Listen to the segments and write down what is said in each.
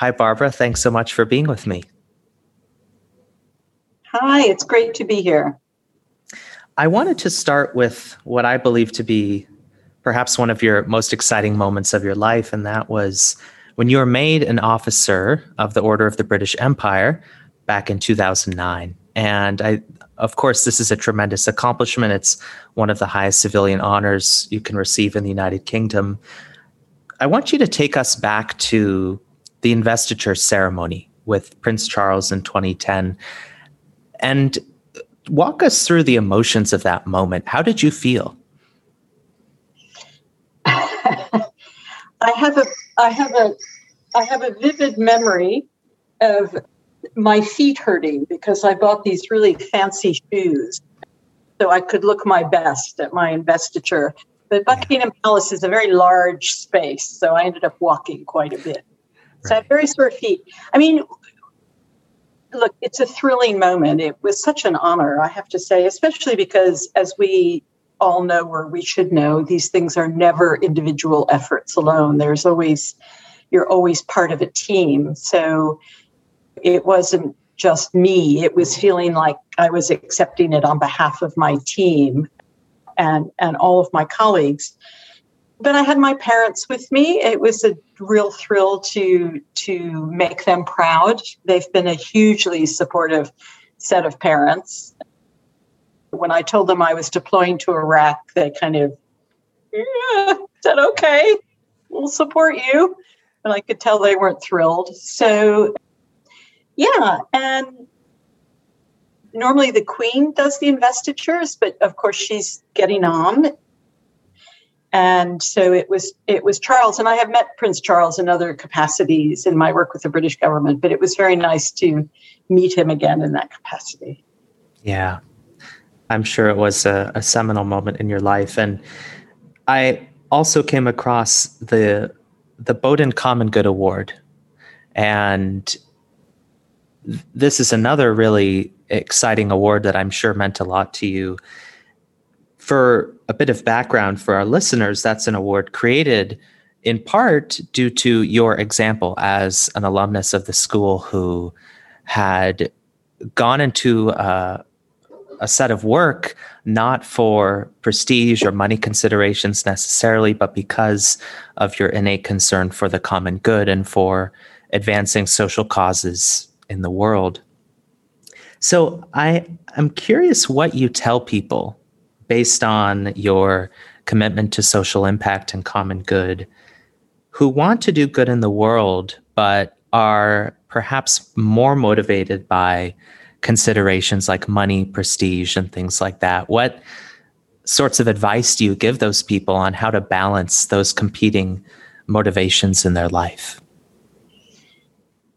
Hi, Barbara. Thanks so much for being with me. Hi, it's great to be here. I wanted to start with what I believe to be perhaps one of your most exciting moments of your life, and that was when you were made an officer of the Order of the British Empire back in 2009. And I, of course, this is a tremendous accomplishment. It's one of the highest civilian honors you can receive in the United Kingdom. I want you to take us back to the investiture ceremony with Prince Charles in 2010 and walk us through the emotions of that moment. How did you feel? I have a I have a I have a vivid memory of my feet hurting because I bought these really fancy shoes so I could look my best at my investiture. But Buckingham Palace is a very large space, so I ended up walking quite a bit. So I have very sore feet. I mean, look, it's a thrilling moment. It was such an honor, I have to say, especially because as we all know or we should know, these things are never individual efforts alone. There's always, you're always part of a team. So it wasn't just me, it was feeling like I was accepting it on behalf of my team and, and all of my colleagues. But I had my parents with me. It was a real thrill to to make them proud. They've been a hugely supportive set of parents when I told them I was deploying to Iraq, they kind of yeah, said, okay, we'll support you. And I could tell they weren't thrilled. So, yeah. And normally the queen does the investitures, but of course she's getting on. And so it was it was Charles, and I have met Prince Charles in other capacities in my work with the British government, but it was very nice to meet him again in that capacity. Yeah, I'm sure it was a, a seminal moment in your life. And I also came across the the Bowdoin Common Good Award. And this is another really exciting award that I'm sure meant a lot to you. For a bit of background for our listeners, that's an award created in part due to your example as an alumnus of the school who had gone into uh, a set of work not for prestige or money considerations necessarily, but because of your innate concern for the common good and for advancing social causes in the world. So I am curious what you tell people based on your commitment to social impact and common good who want to do good in the world but are perhaps more motivated by considerations like money, prestige, and things like that. What sorts of advice do you give those people on how to balance those competing motivations in their life?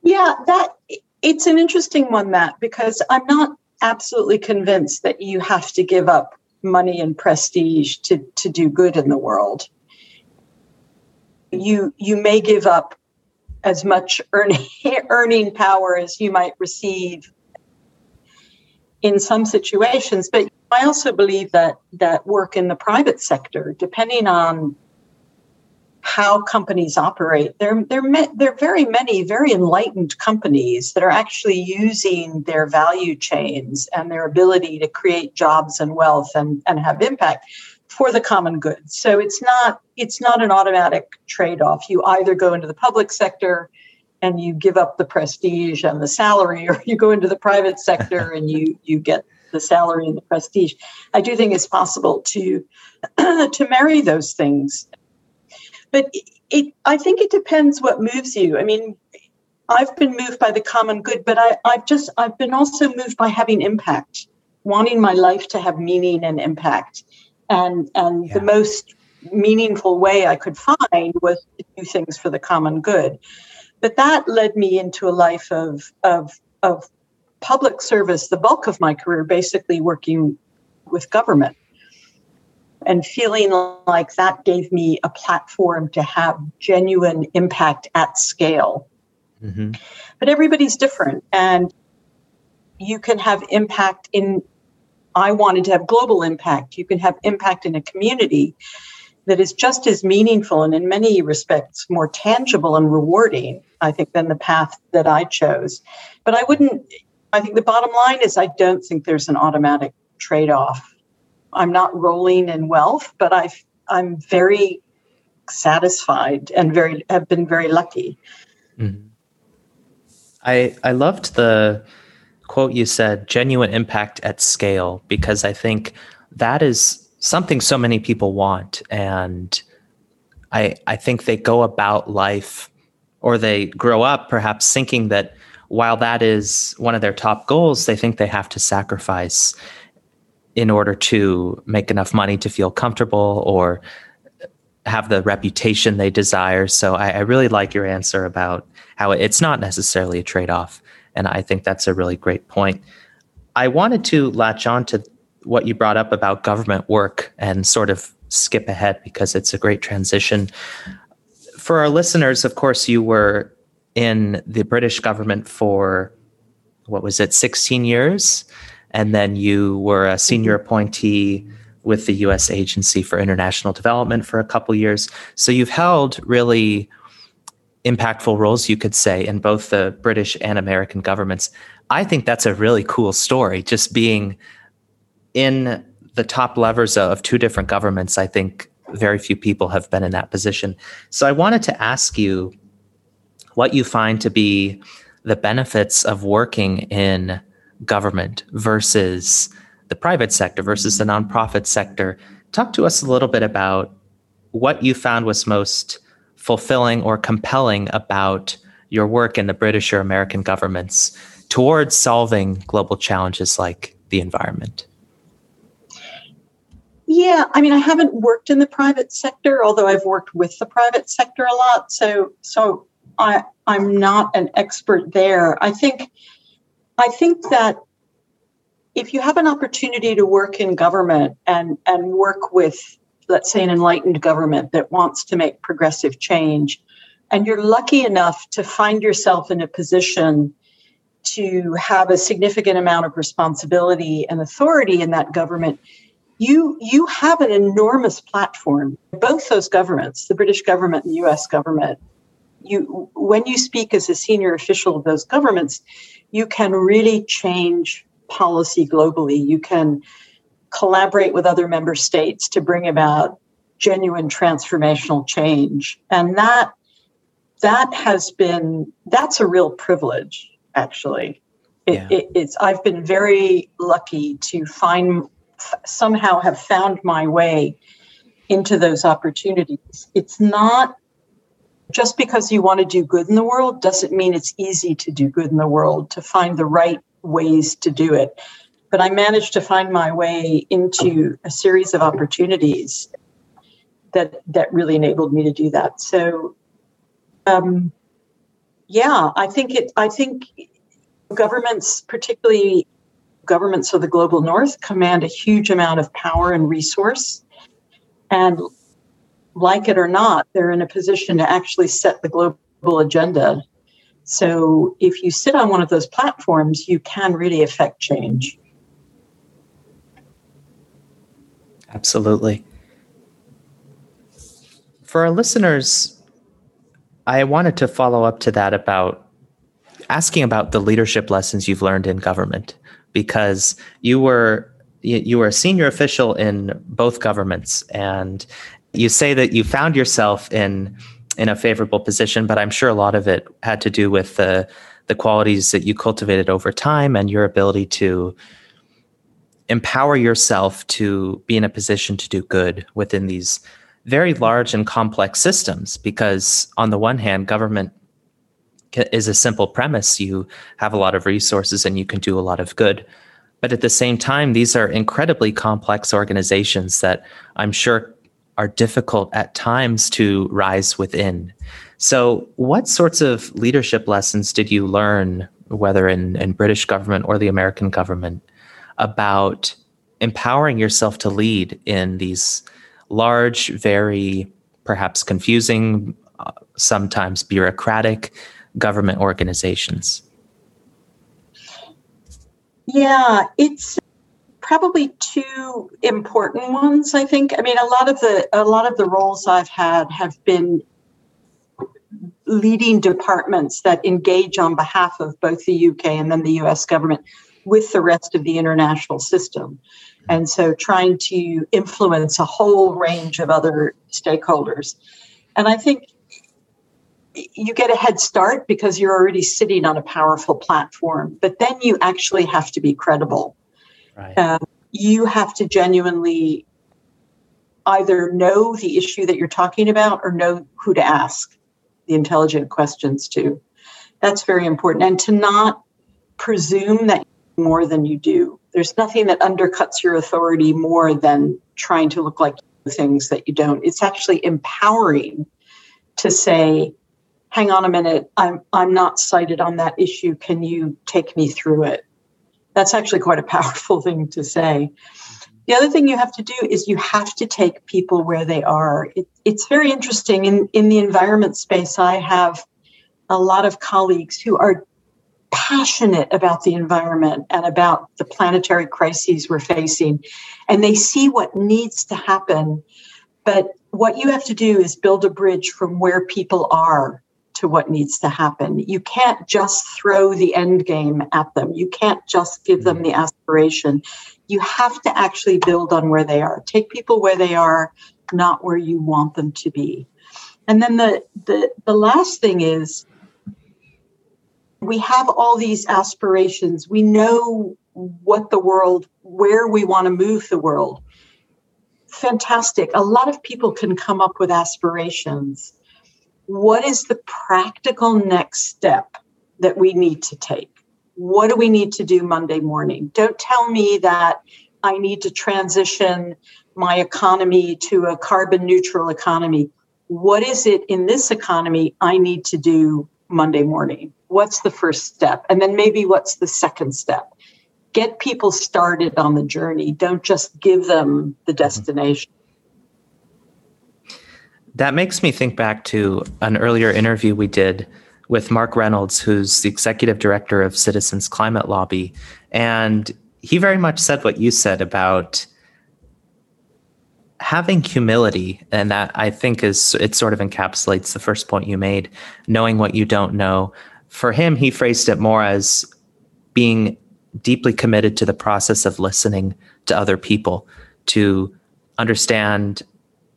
Yeah, that it's an interesting one, Matt, because I'm not absolutely convinced that you have to give up money and prestige to, to do good in the world. You you may give up as much earning earning power as you might receive in some situations. But I also believe that that work in the private sector, depending on how companies operate, there there there are very many very enlightened companies that are actually using their value chains and their ability to create jobs and wealth and, and have impact for the common good. So it's not it's not an automatic trade-off. You either go into the public sector and you give up the prestige and the salary or you go into the private sector and you you get the salary and the prestige i do think it's possible to to marry those things but it, it i think it depends what moves you. I mean i've been moved by the common good but i i've just i've been also moved by having impact wanting my life to have meaning and impact. And and yeah. the most meaningful way i could find was to do things for the common good. But that led me into a life of, of, of public service, the bulk of my career basically working with government and feeling like that gave me a platform to have genuine impact at scale. Mm-hmm. But everybody's different, and you can have impact in. I wanted to have global impact. You can have impact in a community, that is just as meaningful and in many respects more tangible and rewarding, I think, than the path that I chose. But I wouldn't, I think the bottom line is I don't think there's an automatic trade off. I'm not rolling in wealth, but i I'm very satisfied and very have been very lucky. Mm-hmm. I I loved the quote you said, genuine impact at scale, because I think that is something so many people want. And I, I think they go about life or they grow up perhaps thinking that while that is one of their top goals, they think they have to sacrifice in order to make enough money to feel comfortable or have the reputation they desire. So I, I really like your answer about how it's not necessarily a trade off. And I think that's a really great point. I wanted to latch on to what you brought up about government work and sort of skip ahead because it's a great transition. For our listeners, of course, you were in the British government for what was it, 16 years? And then you were a senior mm-hmm. appointee with the US Agency for International Development for a couple years. So you've held really impactful roles, you could say, in both the British and American governments. I think that's a really cool story, just being in the top levers of two different governments. I think very few people have been in that position. So I wanted to ask you what you find to be the benefits of working in government versus the private sector versus the nonprofit sector. Talk to us a little bit about what you found was most fulfilling or compelling about your work in the British or American governments towards solving global challenges like the environment? Yeah, I mean, I haven't worked in the private sector, although I've worked with the private sector a lot. So, so I I'm not an expert there. I think I think that if you have an opportunity to work in government and and work with let's say, an enlightened government that wants to make progressive change, and you're lucky enough to find yourself in a position to have a significant amount of responsibility and authority in that government, you you have an enormous platform. Both those governments, the British government and the US government, you when you speak as a senior official of those governments, you can really change policy globally. You can collaborate with other member states to bring about genuine transformational change and that that has been that's a real privilege actually it, yeah. it, it's i've been very lucky to find somehow have found my way into those opportunities it's not just because you want to do good in the world doesn't mean it's easy to do good in the world to find the right ways to do it but I managed to find my way into a series of opportunities that that really enabled me to do that. So, um, yeah, I think it. I think governments, particularly governments of the global north, command a huge amount of power and resource, and like it or not, they're in a position to actually set the global agenda. So, if you sit on one of those platforms, you can really affect change. Absolutely. For our listeners, I wanted to follow up to that about asking about the leadership lessons you've learned in government because you were you were a senior official in both governments and you say that you found yourself in in a favorable position but i'm sure a lot of it had to do with the the qualities that you cultivated over time and your ability to empower yourself to be in a position to do good within these very large and complex systems. Because on the one hand government is a simple premise. You have a lot of resources and you can do a lot of good. But at the same time these are incredibly complex organizations that i'm sure are difficult at times to rise within so what sorts of leadership lessons did you learn whether in, in british government or the american government about empowering yourself to lead in these large, very perhaps confusing, uh, sometimes bureaucratic government organizations? Yeah, it's probably two important ones i think. I mean a lot of the a lot of the roles i've had have been leading departments that engage on behalf of both the uk and then the us government with the rest of the international system. And so trying to influence a whole range of other stakeholders. And i think you get a head start because you're already sitting on a powerful platform but then you actually have to be credible Right. Um, you have to genuinely either know the issue that you're talking about or know who to ask the intelligent questions to. That's very important. And to not presume that more than you do. There's nothing that undercuts your authority more than trying to look like things that you don't. It's actually empowering to say, hang on a minute, I'm I'm not sighted on that issue. Can you take me through it? That's actually quite a powerful thing to say. The other thing you have to do is you have to take people where they are. It, it's very interesting. In, in the environment space, I have a lot of colleagues who are passionate about the environment and about the planetary crises we're facing. And they see what needs to happen. But what you have to do is build a bridge from where people are to what needs to happen. You can't just throw the end game at them. You can't just give them mm-hmm. the aspiration. You have to actually build on where they are. Take people where they are, not where you want them to be. And then the the, the last thing is we have all these aspirations. We know what the world, where we want to move the world. Fantastic. A lot of people can come up with aspirations what is the practical next step that we need to take? What do we need to do Monday morning? Don't tell me that I need to transition my economy to a carbon neutral economy. What is it in this economy I need to do Monday morning? What's the first step? And then maybe what's the second step? Get people started on the journey. Don't just give them the mm-hmm. destination. That makes me think back to an earlier interview we did with Mark Reynolds, who's the executive director of Citizens Climate Lobby. And he very much said what you said about having humility. And that I think is, it sort of encapsulates the first point you made, knowing what you don't know. For him, he phrased it more as being deeply committed to the process of listening to other people, to understand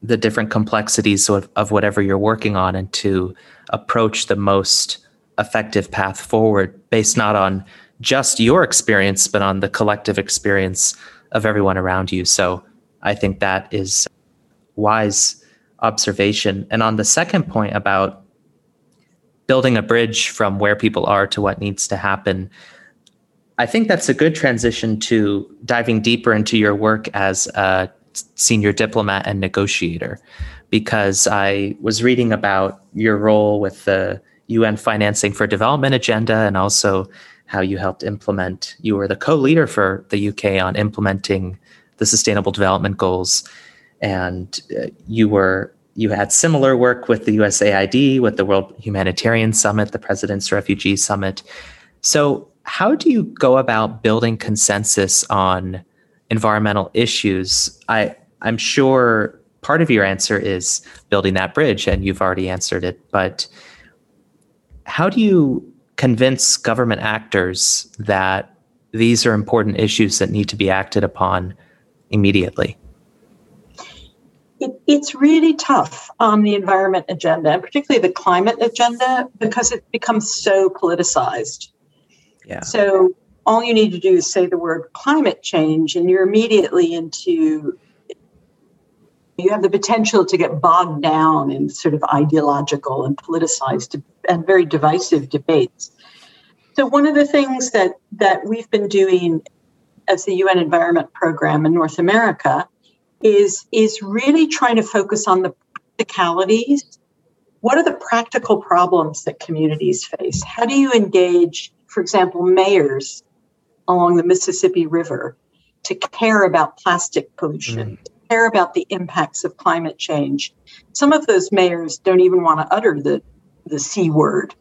the different complexities of, of whatever you're working on and to approach the most effective path forward based not on just your experience but on the collective experience of everyone around you. So i think that is wise observation. And on the second point about building a bridge from where people are to what needs to happen i think that's a good transition to diving deeper into your work as a senior diplomat and negotiator because I was reading about your role with the UN Financing for Development agenda and also how you helped implement, you were the co leader for the UK on implementing the Sustainable Development Goals. And uh, you were you had similar work with the USAID, with the World Humanitarian Summit, the President's Refugee Summit. So, how do you go about building consensus on environmental issues, I I'm sure part of your answer is building that bridge, and you've already answered it. But how do you convince government actors that these are important issues that need to be acted upon immediately? It, it's really tough on the environment agenda, and particularly the climate agenda, because it becomes so politicized. Yeah. So all you need to do is say the word climate change and you're immediately into you have the potential to get bogged down in sort of ideological and politicized and very divisive debates so one of the things that that we've been doing as the UN Environment Program in North America is is really trying to focus on the practicalities. What are the practical problems that communities face? How do you engage, for example, mayors along the Mississippi River to care about plastic pollution, mm. to care about the impacts of climate change. Some of those mayors don't even want to utter the, the C word.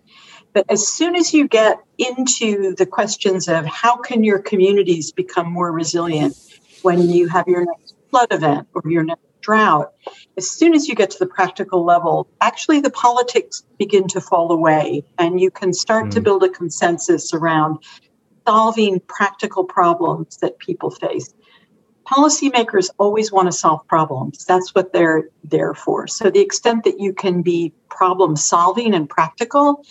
But as soon as you get into the questions of how can your communities become more resilient, when you have your next flood event or your next drought, as soon as you get to the practical level, actually the politics begin to fall away and you can start mm. to build a consensus around solving practical problems that people face. Policymakers always want to solve problems. That's what they're there for. So, the extent that you can be problem solving and practical,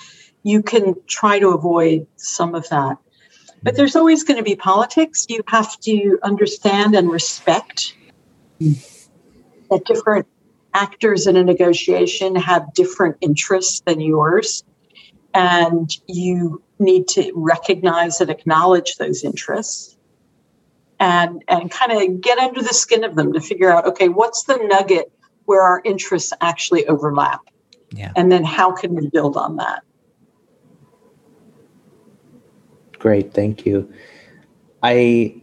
you can try to avoid some of that. But mm. there's always going to be politics. You have to understand and respect that different actors in a negotiation have different interests than yours. And you need to recognize and acknowledge those interests and, and kind of get under the skin of them to figure out okay, what's the nugget where our interests actually overlap? Yeah. And then how can we build on that? Great, thank you. I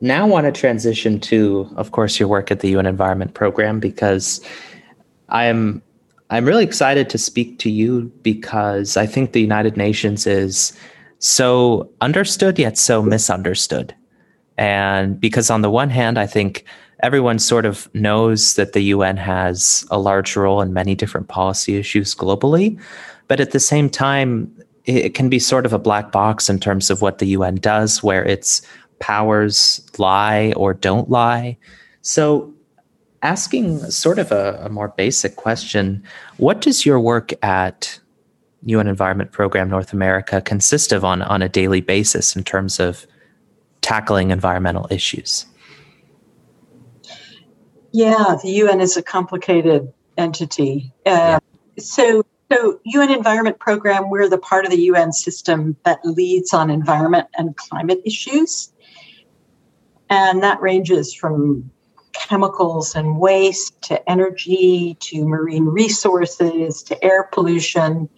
now want to transition to, of course, your work at the UN Environment Program because I'm I'm really excited to speak to you because I think the United Nations is so understood yet so misunderstood. And because on the one hand, I think everyone sort of knows that the UN has a large role in many different policy issues globally, but at the same time, it can be sort of a black box in terms of what the UN does, where its powers lie or don't lie. So, asking sort of a, a more basic question what does your work at UN Environment Program North America consist of on, on a daily basis in terms of tackling environmental issues? Yeah, the UN is a complicated entity. Uh, yeah. So, so, UN Environment Program, we're the part of the UN system that leads on environment and climate issues. And that ranges from chemicals and waste to energy to marine resources to air pollution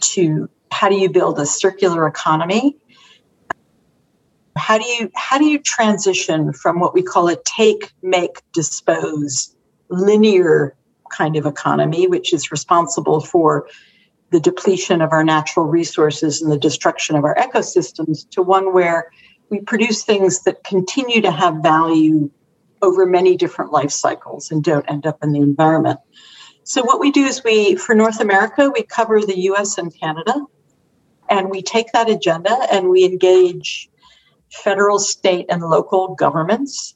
to how do you build a circular economy? How do you how do you transition from what we call a take make dispose linear kind of economy, which is responsible for the depletion of our natural resources and the destruction of our ecosystems, to one where we produce things that continue to have value over many different life cycles and don't end up in the environment. So, what we do is we, for North America, we cover the US and Canada, and we take that agenda and we engage federal, state, and local governments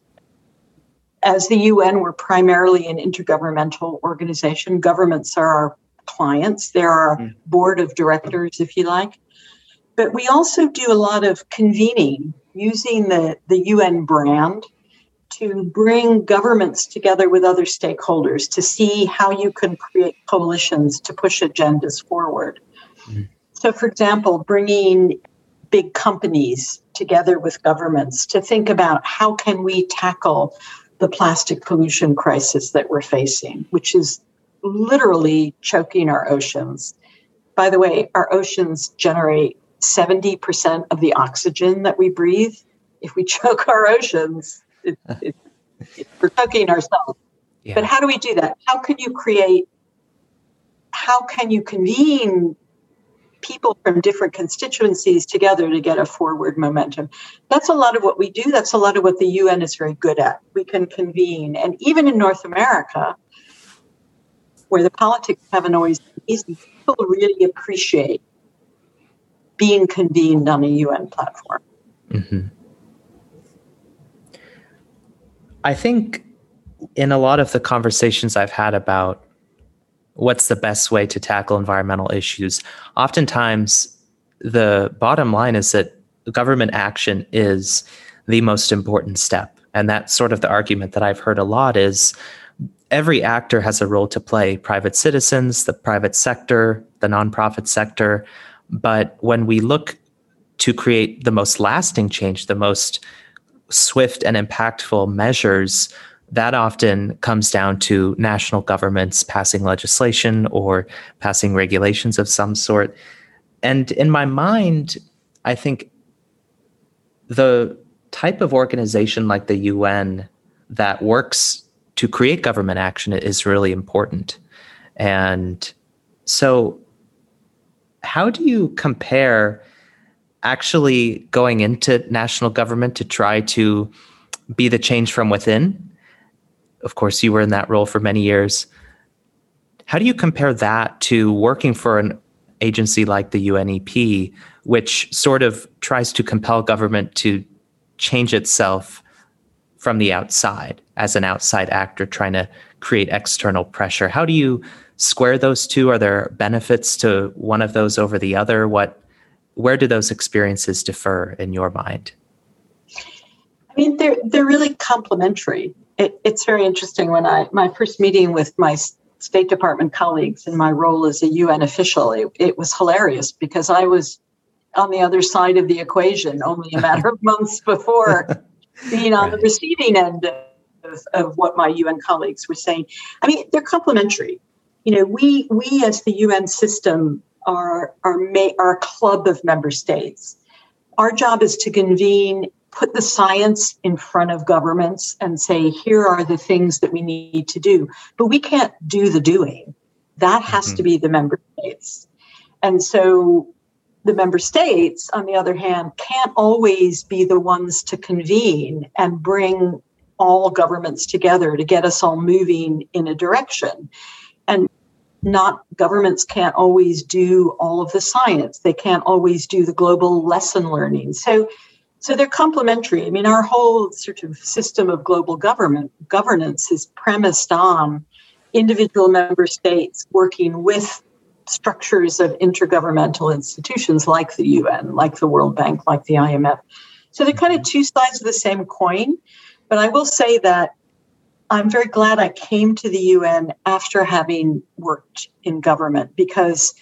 as the UN, we're primarily an intergovernmental organization. Governments are our clients, they're our mm. board of directors, if you like. But we also do a lot of convening using the, the UN brand to bring governments together with other stakeholders to see how you can create coalitions to push agendas forward. Mm. So, for example, bringing big companies together with governments to think about how can we tackle the plastic pollution crisis that we're facing, which is literally choking our oceans. By the way, our oceans generate 70% of the oxygen that we breathe. If we choke our oceans, it, it, it, we're choking ourselves. Yeah. But how do we do that? How can you create, how can you convene people from different constituencies together to get a forward momentum. That's a lot of what we do. That's a lot of what the UN is very good at. We can convene. And even in North America, where the politics haven't always been easy, people really appreciate being convened on a UN platform. Mm-hmm. I think in a lot of the conversations I've had about what's the best way to tackle environmental issues. Oftentimes, the bottom line is that government action is the most important step. And that's sort of the argument that I've heard a lot is every actor has a role to play private citizens, the private sector, the nonprofit sector. But when we look to create the most lasting change, the most swift and impactful measures, that often comes down to national governments passing legislation or passing regulations of some sort. And in my mind, I think the type of organization like the UN that works to create government action is really important. And so, how do you compare actually going into national government to try to be the change from within. Of course, you were in that role for many years. How do you compare that to working for an agency like the UNEP, which sort of tries to compel government to change itself from the outside as an outside actor trying to create external pressure? How do you square those two? Are there benefits to one of those over the other? What where do those experiences differ in your mind? I mean, they're they're really complementary. It, it's very interesting when I my first meeting with my State Department colleagues in my role as a UN official. It, it was hilarious because I was on the other side of the equation only a matter of months before being on the receiving end of, of what my UN colleagues were saying. I mean, they're complementary. You know, we we as the UN system are are our club of member states. Our job is to convene, put the science in front of governments, and say, here are the things that we need to do. But we can't do the doing. That has mm-hmm. to be the member states. And so the member states, on the other hand, can't always be the ones to convene and bring all governments together to get us all moving in a direction. And not governments can't always do all of the science. They can't always do the global lesson learning. So so they're complementary. I mean, our whole sort of system of global government governance is premised on individual member states working with structures of intergovernmental institutions like the UN, like the World Bank, like the IMF. So they're kind of two sides of the same coin. But I will say that I'm very glad I came to the UN after having worked in government because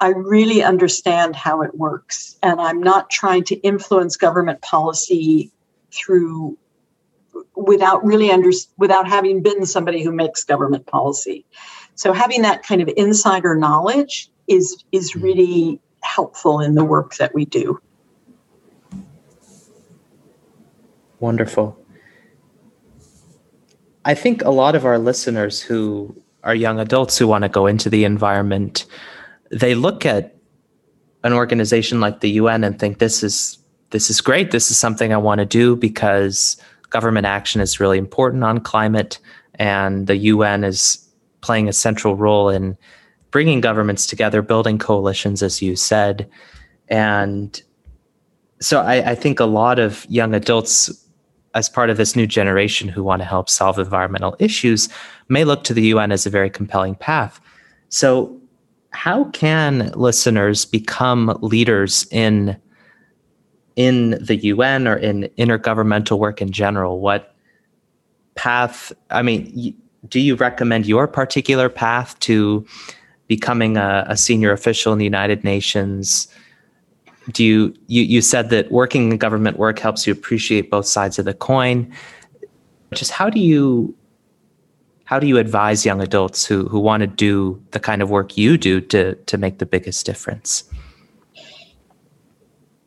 I really understand how it works. And I'm not trying to influence government policy through without really under without having been somebody who makes government policy. So having that kind of insider knowledge is is hmm. really helpful in the work that we do. Wonderful. I think a lot of our listeners who are young adults who want to go into the environment, they look at an organization like the UN and think this is this is great. This is something I want to do because government action is really important on climate, and the UN is playing a central role in bringing governments together, building coalitions, as you said, and so I, I think a lot of young adults as part of this new generation who want to help solve environmental issues may look to the UN as a very compelling path. So, how can listeners become leaders in in the UN or in intergovernmental work in general? What path? I mean, do you recommend your particular path to becoming a, a senior official in the United Nations? Do you, you you said that working in government work helps you appreciate both sides of the coin. Just how do you how do you advise young adults who who want to do the kind of work you do to to make the biggest difference?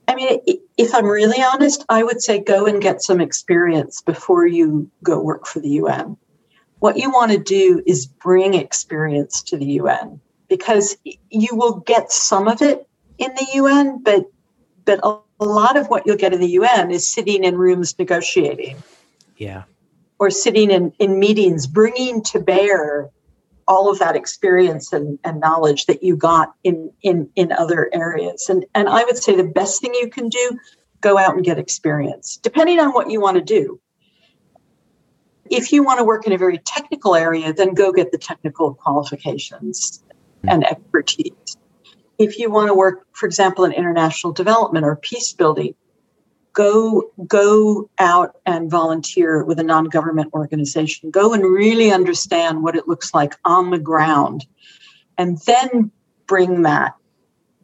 I mean if i'm really honest i would say go and get some experience before you go work for the un what you want to do is bring experience to the un because you will get some of it in the UN, but but a, a lot of what you'll get in the UN is sitting in rooms negotiating. Yeah. Or sitting in, in meetings, bringing to bear all of that experience and, and knowledge that you got in, in, in other areas. And, and I would say the best thing you can do, go out and get experience, depending on what you want to do. If you want to work in a very technical area, then go get the technical qualifications hmm. and expertise if you want to work, for example, in international development or peace building, go go out and volunteer with a non-government organization. Go and really understand what it looks like on the ground, and then bring that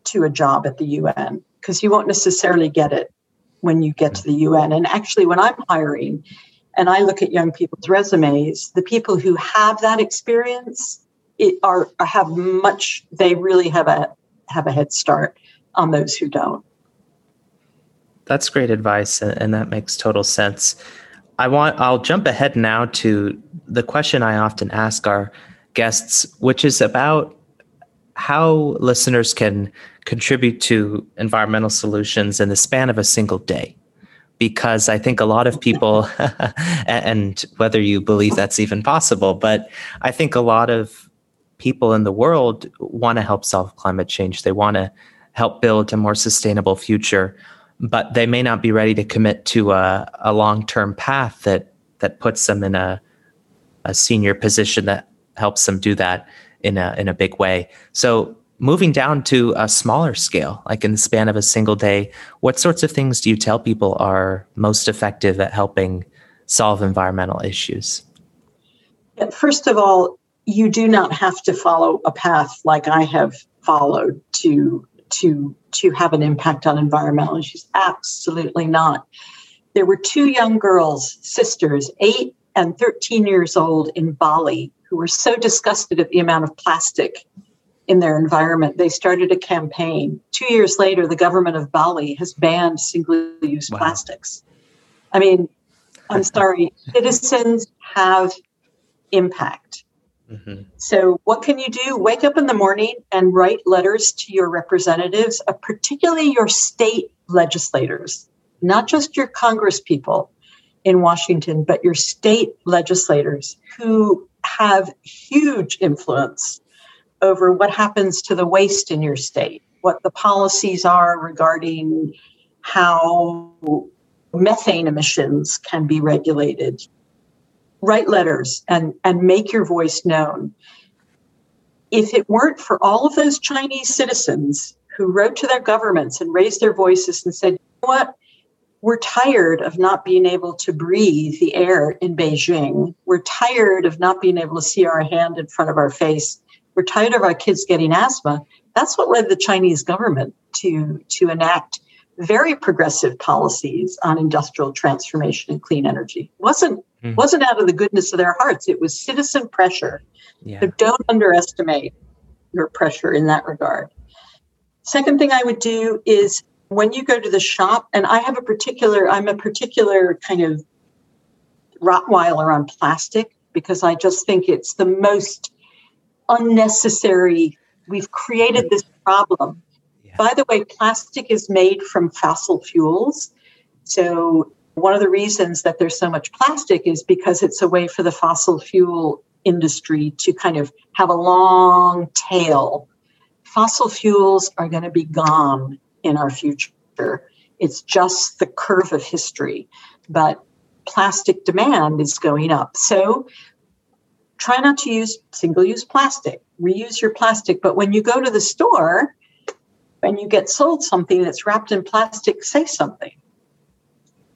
to a job at the UN because you won't necessarily get it when you get to the UN. And actually, when I'm hiring and I look at young people's resumes, the people who have that experience it are have much. They really have a have a head start on those who don't. That's great advice, and that makes total sense. I want I'll jump ahead now to the question I often ask our guests, which is about how listeners can contribute to environmental solutions in the span of a single day because I think a lot of people, and whether you believe that's even possible, but I think a lot of people in the world want to help solve climate change. They want to help build a more sustainable future, but they may not be ready to commit to a, a long term path that that puts them in a, a senior position that helps them do that in a in a big way. So moving down to a smaller scale, like in the span of a single day, what sorts of things do you tell people are most effective at helping solve environmental issues? First of all, you do not have to follow a path like I have followed to to to have an impact on environmental issues. Absolutely not. There were two young girls, sisters, eight and 13 years old in Bali, who were so disgusted at the amount of plastic in their environment, they started a campaign. Two years later, the government of Bali has banned single use wow. plastics. I mean, I'm sorry, citizens have impact. Mm-hmm. So, what can you do? Wake up in the morning and write letters to your representatives, uh, particularly your state legislators, not just your Congress people in Washington, but your state legislators who have huge influence over what happens to the waste in your state, what the policies are regarding how methane emissions can be regulated. Write letters and, and make your voice known. If it weren't for all of those Chinese citizens who wrote to their governments and raised their voices and said, you know what? We're tired of not being able to breathe the air in Beijing. We're tired of not being able to see our hand in front of our face we're tired of our kids getting asthma. That's what led the Chinese government to, to enact very progressive policies on industrial transformation and clean energy. It wasn't mm-hmm. wasn't out of the goodness of their hearts. It was citizen pressure. Yeah. So don't underestimate your pressure in that regard. Second thing I would do is when you go to the shop, and I have a particular, I'm a particular kind of Rottweiler on plastic because I just think it's the most unnecessary. We've created this problem. Yeah. By the way, plastic is made from fossil fuels. So, one of the reasons that there's so much plastic is because it's a way for the fossil fuel industry to kind of have a long tail. Fossil fuels are going to be gone in our future. It's just the curve of history. But plastic demand is going up. So try not to use single use plastic, reuse your plastic. But when you go to the store and you get sold something that's wrapped in plastic, say something.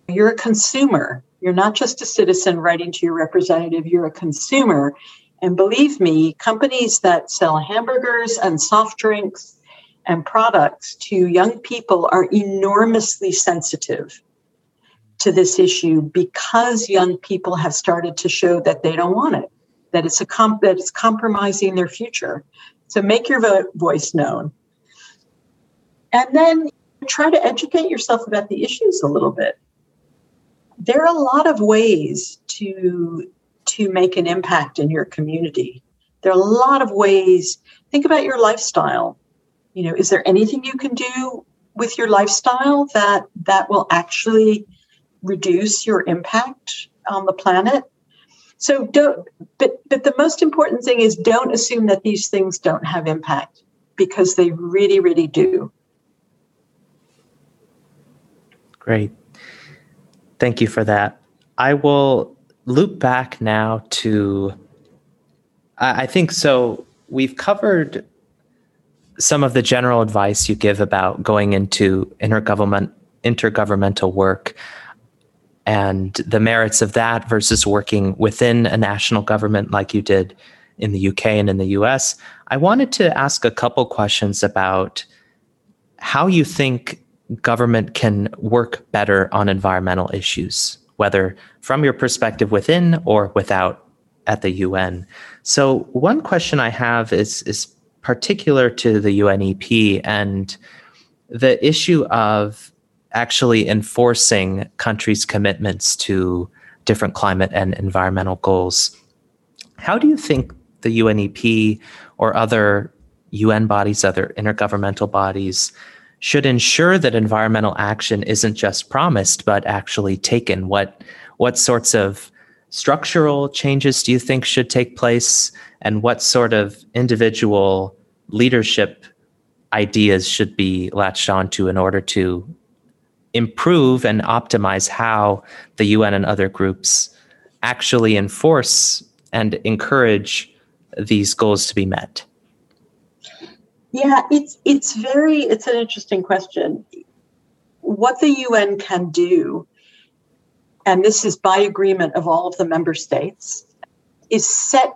You're a consumer. You're not just a citizen writing to your representative, you're a consumer. And believe me, companies that sell hamburgers and soft drinks and products to young people are enormously sensitive to this issue because young people have started to show that they don't want it that it's a comp- that it's compromising their future. So make your vo- voice known, and then try to educate yourself about the issues a little bit. There are a lot of ways to to make an impact in your community. There are a lot of ways. Think about your lifestyle. You know, is there anything you can do with your lifestyle that that will actually reduce your impact on the planet? So don't, but but the most important thing is don't assume that these things don't have impact because they really, really do. Great. Thank you for that. I will loop back now to, I think so. We've covered some of the general advice you give about going into intergovernment, intergovernmental work and the merits of that versus working within a national government like you did in the UK and in the US, I wanted to ask a couple questions about how you think government can work better on environmental issues, whether from your perspective within or without at the UN. So, one question I have is, is particular to the UNEP and the issue of actually enforcing countries' commitments to different climate and environmental goals. How do you think the UNEP or other UN bodies, other intergovernmental bodies, should ensure that environmental action isn't just promised but actually taken? What what sorts of structural changes do you think should take place, and what sort of individual leadership ideas should be latched onto in order to improve and optimize how the UN and other groups actually enforce and encourage these goals to be met? Yeah, it's it's very it's an interesting question. What the UN can do, and this is by agreement of all of the member states, is set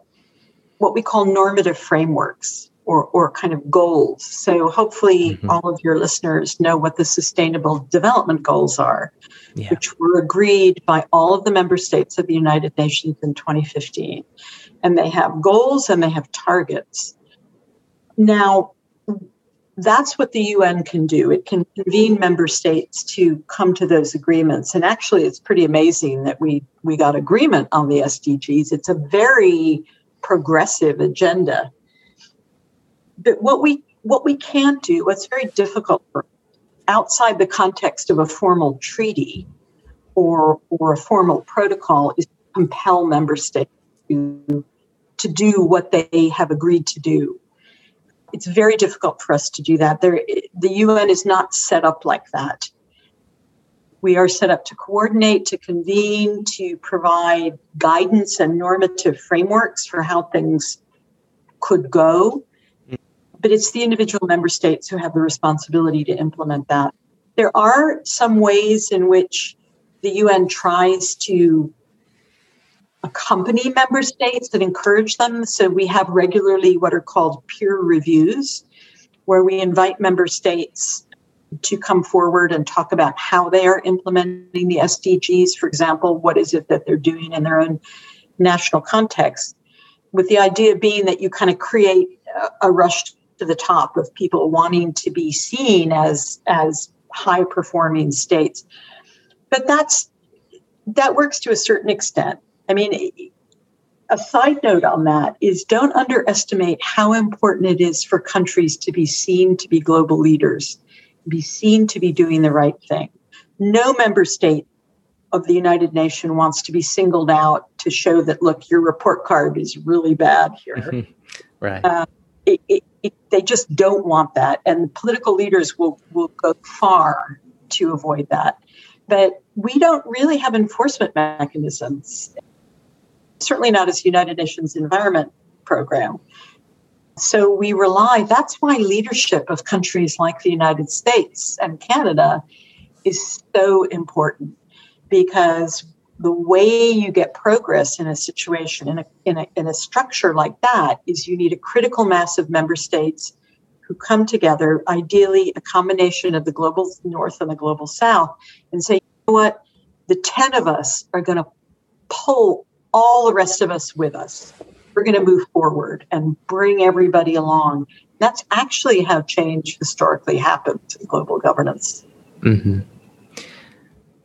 what we call normative frameworks or, or kind of goals. So hopefully mm-hmm. all of your listeners know what the sustainable development goals are, yeah. which were agreed by all of the member states of the United Nations in 2015. And they have goals and they have targets. Now, that's what the UN can do. It can convene member states to come to those agreements. And actually, it's pretty amazing that we, we got agreement on the SDGs. It's a very progressive agenda but what we what we can do, what's very difficult for outside the context of a formal treaty or or a formal protocol is compel member states to, to do what they have agreed to do. It's very difficult for us to do that. There, the UN is not set up like that. We are set up to coordinate, to convene, to provide guidance and normative frameworks for how things could go but it's the individual member states who have the responsibility to implement that. There are some ways in which the UN tries to accompany member states and encourage them. So we have regularly what are called peer reviews, where we invite member states to come forward and talk about how they are implementing the SDGs. For example, what is it that they're doing in their own national context? With the idea being that you kind of create a rush to the top of people wanting to be seen as as high performing states but that's that works to a certain extent i mean a side note on that is don't underestimate how important it is for countries to be seen to be global leaders be seen to be doing the right thing no member state of the united nations wants to be singled out to show that look your report card is really bad here right uh, it, it, it, they just don't want that, and political leaders will will go far to avoid that. But we don't really have enforcement mechanisms. Certainly not as United Nations Environment Program. So we rely, that's why leadership of countries like the United States and Canada is so important because the way you get progress in a situation in a, in a, in a structure like that is you need a critical mass of member states who come together ideally a combination of the global north and the global south and say you know what the 10 of us are going to pull all the rest of us with us we're going to move forward and bring everybody along that's actually how change historically happens in global governance mm-hmm.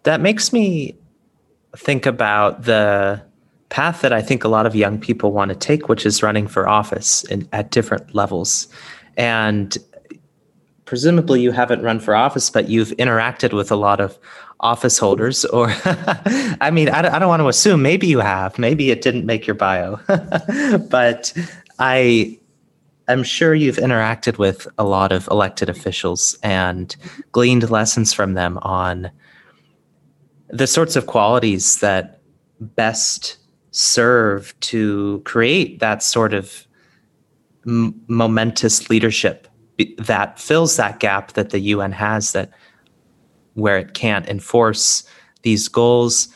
that makes me think about the path that I think a lot of young people want to take, which is running for office in, at different levels. And presumably you haven't run for office, but you've interacted with a lot of office holders or i mean I, I don't want to assume maybe you have maybe it didn't make your bio but i i'm sure you've interacted with a lot of elected officials and gleaned lessons from them on the sorts of qualities that best serve to create that sort of momentous leadership that fills that gap that the UN has that where it can't enforce these goals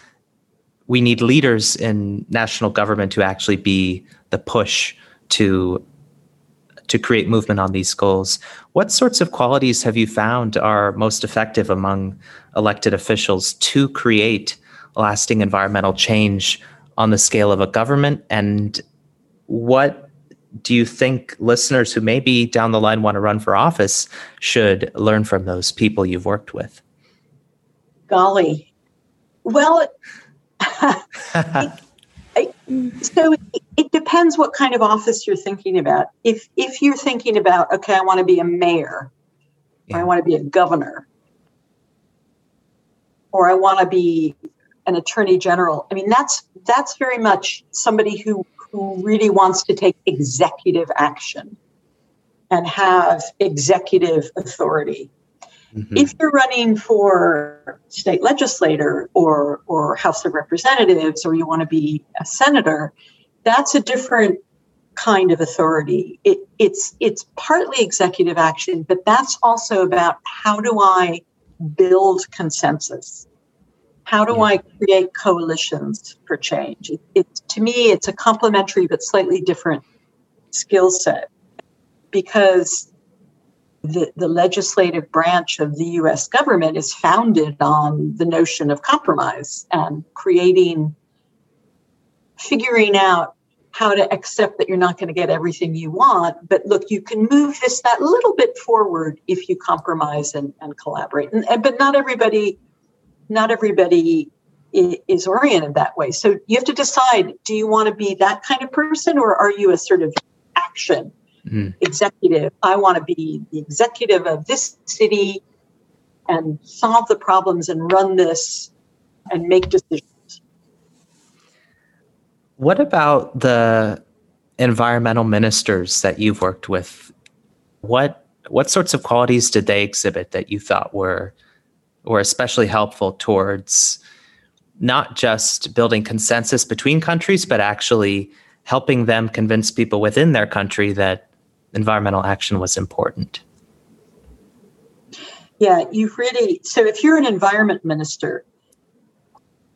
we need leaders in national government to actually be the push to to create movement on these goals. What sorts of qualities have you found are most effective among elected officials to create lasting environmental change on the scale of a government? And what do you think listeners who maybe down the line want to run for office should learn from those people you've worked with? Golly. Well, I, So it depends what kind of office you're thinking about. If if you're thinking about, okay, I want to be a mayor, yeah. or I want to be a governor, or I want to be an attorney general. I mean, that's that's very much somebody who who really wants to take executive action and have executive authority. Mm-hmm. If you're running for state legislator or or House of Representatives or you want to be a senator, that's a different kind of authority. It, it's it's partly executive action, but that's also about how do I build consensus? How do. I create coalitions for change? It, it, to me, it's a complementary but slightly different skill set because the, the legislative branch of the US government is founded on the notion of compromise and creating, figuring out how to accept that you're not going to get everything you want. But look, you can move this that little bit forward if you compromise and, and collaborate. And, and, but not everybody, not everybody is oriented that way. So you have to decide: do you want to be that kind of person, or are you a sort of action mm. executive. I want to be the executive of this city and solve the problems and run this and make decisions. What about the environmental ministers that you've worked with? What what sorts of qualities did they exhibit that you thought were were especially helpful towards not just building consensus between countries, but actually helping them convince people within their country that environmental action was important. Yeah, you've really, so if you're an environment minister,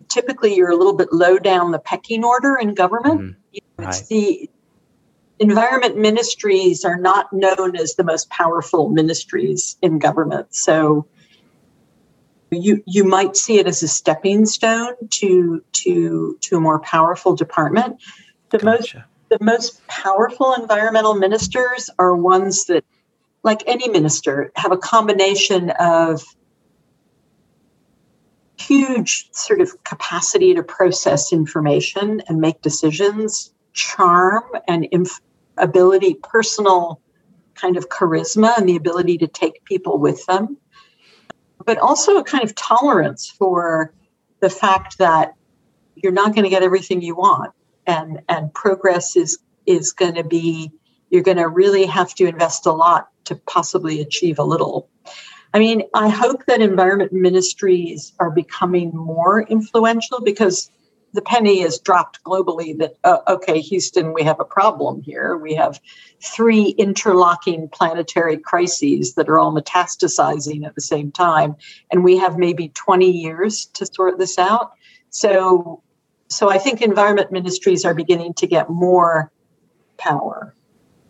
typically you're a little bit low down the pecking order in government. Mm-hmm. Right. It's the environment ministries are not known as the most powerful ministries in government. So you you might see it as a stepping stone to to to a more powerful department. The gotcha. most the most powerful environmental ministers are ones that, like any minister, have a combination of huge sort of capacity to process information and make decisions, charm and inf- ability, personal kind of charisma and the ability to take people with them, but also a kind of tolerance for the fact that you're not going to get everything you want and and progress is is going to be you're going to really have to invest a lot to possibly achieve a little. I mean i hope that environment ministries are becoming more influential because the penny is dropped globally that uh, okay houston we have a problem here we have three interlocking planetary crises that are all metastasizing at the same time and we have maybe 20 years to sort this out so so I think environment ministries are beginning to get more power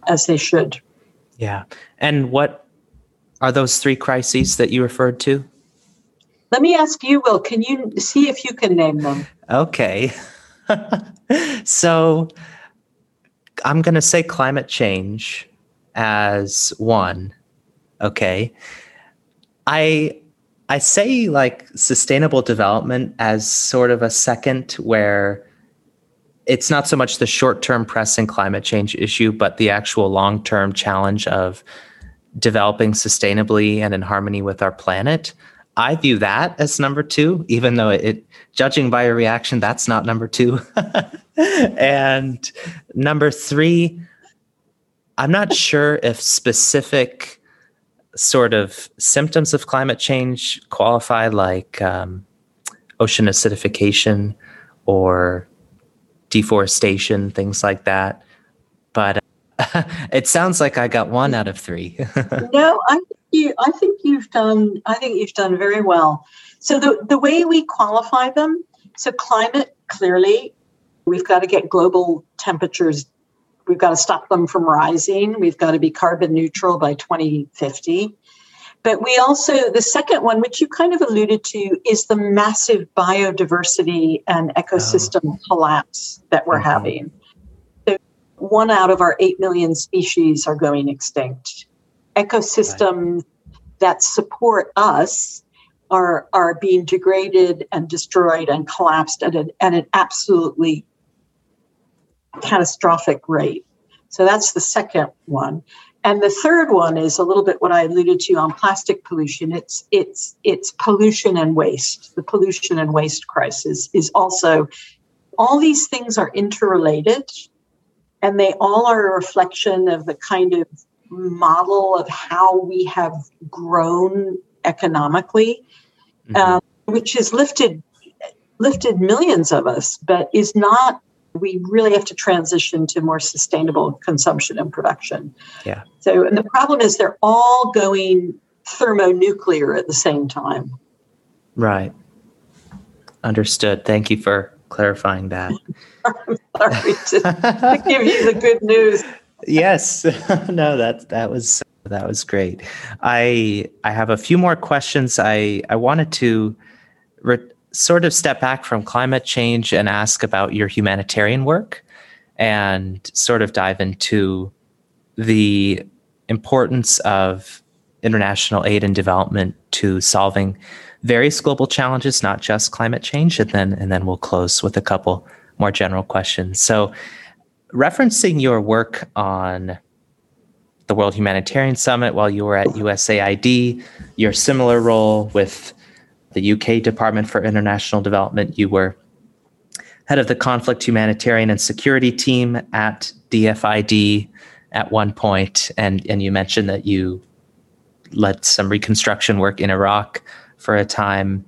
as they should. Yeah. And what are those three crises that you referred to? Let me ask you, Will, can you see if you can name them? Okay. so I'm going to say climate change as one. Okay. I I say like sustainable development as sort of a second where it's not so much the short term pressing climate change issue, but the actual long term challenge of developing sustainably and in harmony with our planet. I view that as number two, even though it, judging by your reaction, that's not number two. and number three, I'm not sure if specific sort of symptoms of climate change qualify like um, ocean acidification or deforestation, things like that. But uh, it sounds like I got one out of three. no, I think you. I think you've done. I think you've done very well. So the the way we qualify them. So climate clearly, we've got to get global temperatures We've got to stop them from rising. We've got to be carbon neutral by 2050. But we also, the second one, which you kind of alluded to, is the massive biodiversity and ecosystem oh. collapse that we're mm-hmm. having. So one out of our 8 million species are going extinct. Ecosystems right. that support us are, are being degraded and destroyed and collapsed at an, at an absolutely catastrophic rate. So that's the second one. And the third one is a little bit what I alluded to on plastic pollution. It's it's it's pollution and waste. The pollution and waste crisis is also all these things are interrelated and they all are a reflection of the kind of model of how we have grown economically, mm-hmm. uh, which has lifted lifted millions of us, but is not we really have to transition to more sustainable consumption and production. Yeah. So, and the problem is they're all going thermonuclear at the same time. Right. Understood. Thank you for clarifying that. I'm sorry to, to give you the good news. yes. no, that that was that was great. I I have a few more questions. I I wanted to re- sort of step back from climate change and ask about your humanitarian work and sort of dive into the importance of international aid and development to solving various global challenges, not just climate change, and then and then we'll close with a couple more general questions. So, referencing your work on the World Humanitarian Summit while you were at USAID, your similar role with the UK Department for International Development. You were head of the Conflict Humanitarian and Security Team at DFID at one point, and and you mentioned that you led some reconstruction work in Iraq for a time.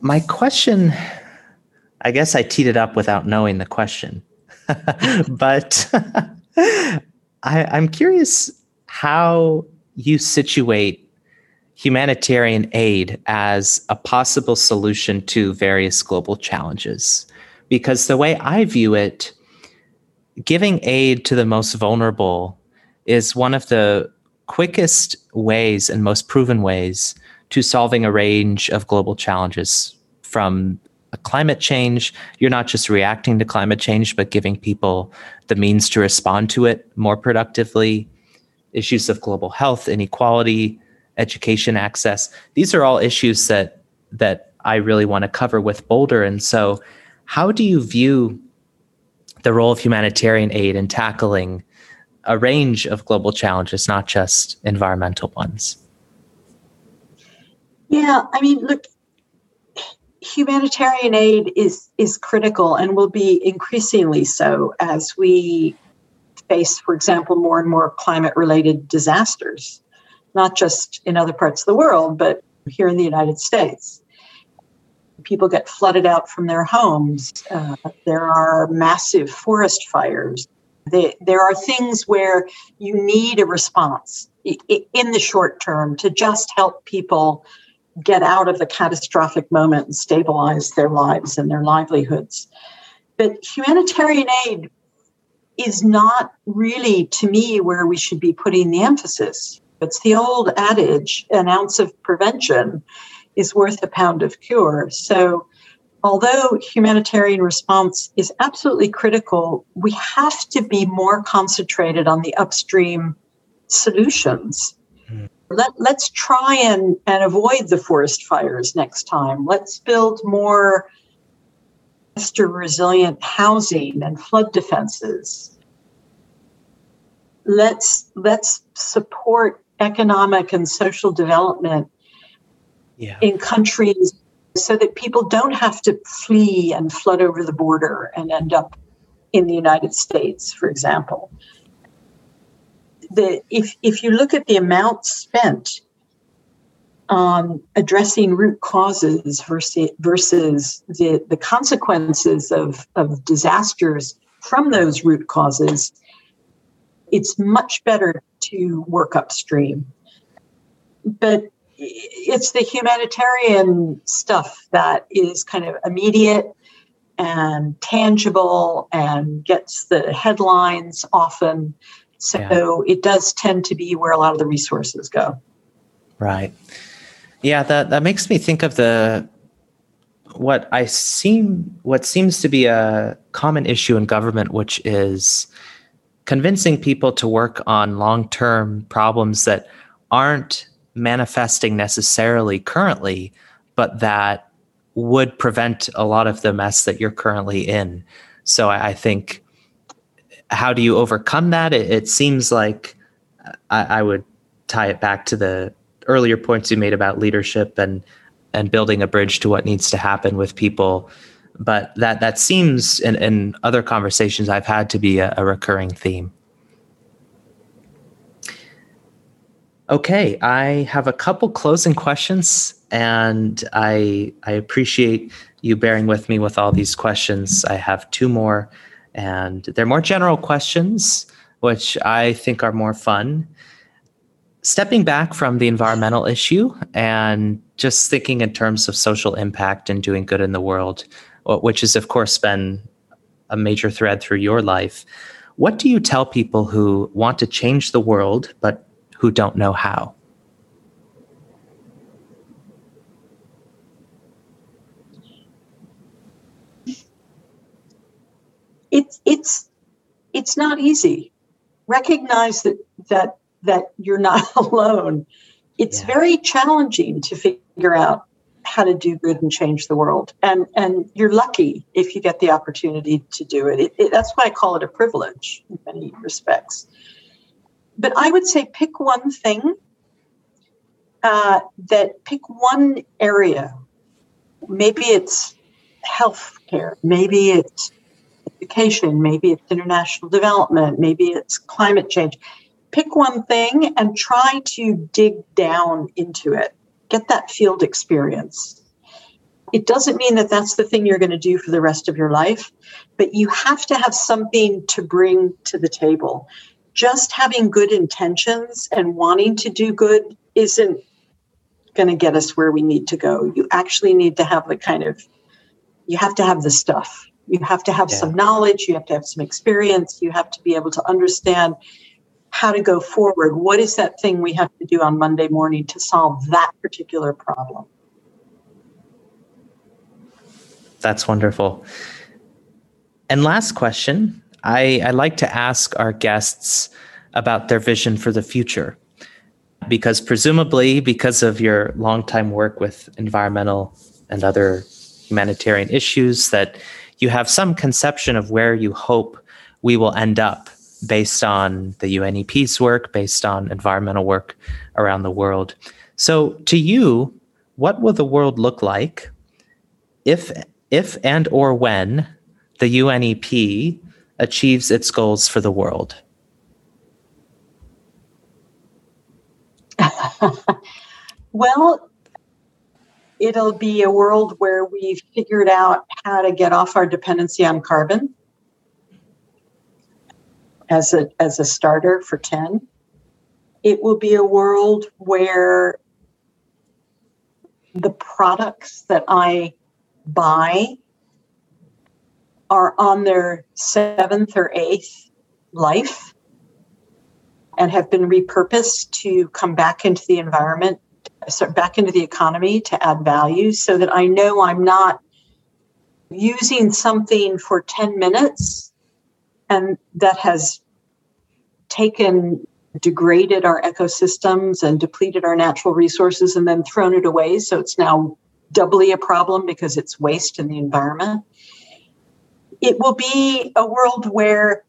My question, I guess I teed it up without knowing the question, but I, I'm curious how you situate humanitarian aid as a possible solution to various global challenges. Because the way I view it, giving aid to the most vulnerable is one of the quickest ways and most proven ways to solving a range of global challenges from climate change. You're not just reacting to climate change, but giving people the means to respond to it more productively. Issues of global health, inequality, education access. These are all issues that that I really want to cover with Boulder. And so, how do you view the role of humanitarian aid in tackling a range of global challenges, not just environmental ones? Yeah, I mean, look, humanitarian aid is is critical and will be increasingly so as we face, for example, more and more climate related disasters not just in other parts of the world, but here in the United States. People get flooded out from their homes. Uh, there are massive forest fires. They, there are things where you need a response in the short term to just help people get out of the catastrophic moment and stabilize their lives and their livelihoods. But humanitarian aid is not really, to me, where we should be putting the emphasis. It's the old adage an ounce of prevention is worth a pound of cure. So, although humanitarian response is absolutely critical, we have to be more concentrated on the upstream solutions. Let, let's try and, and avoid the forest fires next time. Let's build more resilient housing and flood defenses let's let's support economic and social development yeah. in countries so that people don't have to flee and flood over the border and end up in the United States, for example. The, if, if you look at the amount spent on addressing root causes versus, versus the, the consequences of, of disasters from those root causes, it's much better to work upstream. But it's the humanitarian stuff that is kind of immediate and tangible and gets the headlines often. So yeah. it does tend to be where a lot of the resources go. Right. Yeah, that, that makes me think of the what I seem what seems to be a common issue in government, which is convincing people to work on long term problems that aren't manifesting necessarily currently, but that would prevent a lot of the mess that you're currently in. So I, I think, how do you overcome that? It, it seems like I, I would tie it back to the earlier points you made about leadership and and building a bridge to what needs to happen with people. But that that seems in, in other conversations I've had to be a, a recurring theme. Okay, I have a couple closing questions, and I I appreciate you bearing with me with all these questions. I have two more, and they're more general questions, which I think are more fun stepping back from the environmental issue and just thinking in terms of social impact and doing good in the world, which has, of course, been a major thread through your life. What do you tell people who want to change the world but who don't know how? It's it's it's not easy. Recognize that that that you're not alone. It's yeah. very challenging to figure out how to do good and change the world. And and you're lucky if you get the opportunity to do it. it, it that's why I call it a privilege in many respects. But I would say pick one thing uh, that pick one area. Maybe it's health care. Maybe it's education. Maybe it's international development. Maybe it's climate change pick one thing and try to dig down into it, get that field experience. It doesn't mean that that's the thing you're going to do for the rest of your life, but you have to have something to bring to the table. Just having good intentions and wanting to do good isn't going to get us where we need to go. You actually need to have the kind of, you have to have the stuff. You have to have yeah. some knowledge, you have to have some experience, you have to be able to understand how to go forward. What is that thing we have to do on Monday morning to solve that particular problem? That's wonderful. And last question I, I like to ask our guests about their vision for the future. Because presumably, because of your longtime work with environmental and other humanitarian issues, that you have some conception of where you hope we will end up based on the UNEP's work, based on environmental work around the world. So, to you, what will the world look like if, if and or when the UNEP achieves its goals for the world? well, it'll be a world where we've figured out how to get off our dependency on carbon as a as a starter for 10 it will be a world where the products that i buy are on their seventh or eighth life and have been repurposed to come back into the environment back into the economy to add value so that i know i'm not using something for 10 minutes and that has taken degraded our ecosystems and depleted our natural resources and then thrown it away. So it's now doubly a problem because it's waste in the environment. It will be a world where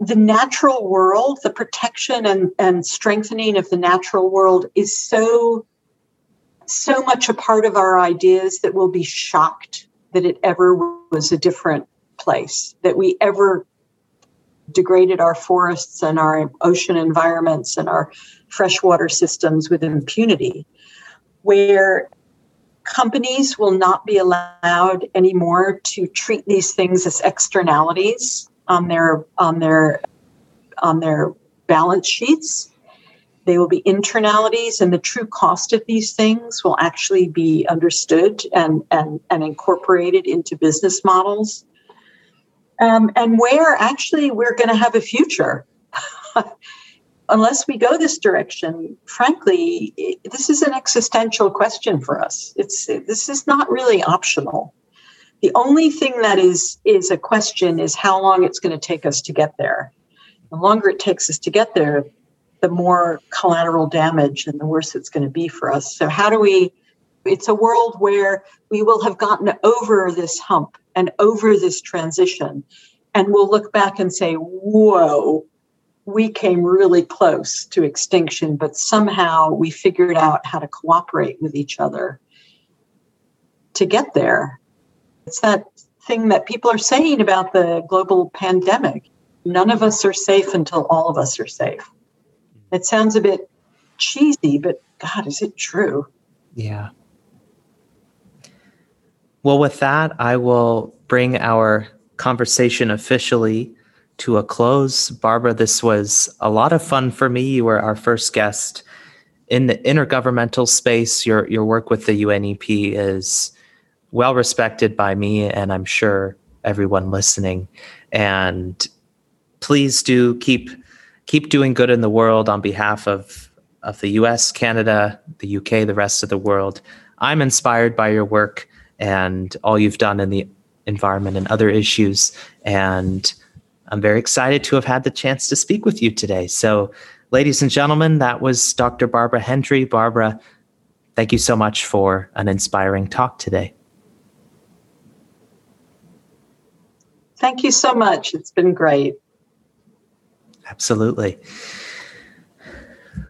the natural world the protection and, and strengthening of the natural world is so so much a part of our ideas that we'll be shocked that it ever was a different place that we ever degraded our forests and our ocean environments and our freshwater systems with impunity, where companies will not be allowed anymore to treat these things as externalities on their on their on their balance sheets they will be internalities and the true cost of these things will actually be understood and and, and incorporated into business models um, and where actually we're going to have a future. Unless we go this direction, frankly, this is an existential question for us. It's this is not really optional. The only thing that is is a question is how long it's going to take us to get there. The longer it takes us to get there, the more collateral damage and the worse it's going to be for us. So how do we It's a world where we will have gotten over this hump and over this transition. And we'll look back and say, whoa, we came really close to extinction, but somehow we figured out how to cooperate with each other to get there. It's that thing that people are saying about the global pandemic. None of us are safe until all of us are safe. It sounds a bit cheesy, but God, is it true? Yeah. Well, with that, I will bring our conversation officially to a close. Barbara, this was a lot of fun for me. You were our first guest in the intergovernmental space. Your your work with the UNEP is well respected by me and I'm sure everyone listening. And please do keep keep doing good in the world on behalf of of the US, Canada, the UK, the rest of the world. I'm inspired by your work and all you've done in the environment and other issues and I'm very excited to have had the chance to speak with you today. So, ladies and gentlemen, that was Dr. Barbara Hendrie. Barbara, thank you so much for an inspiring talk today. Thank you so much. It's been great. Absolutely.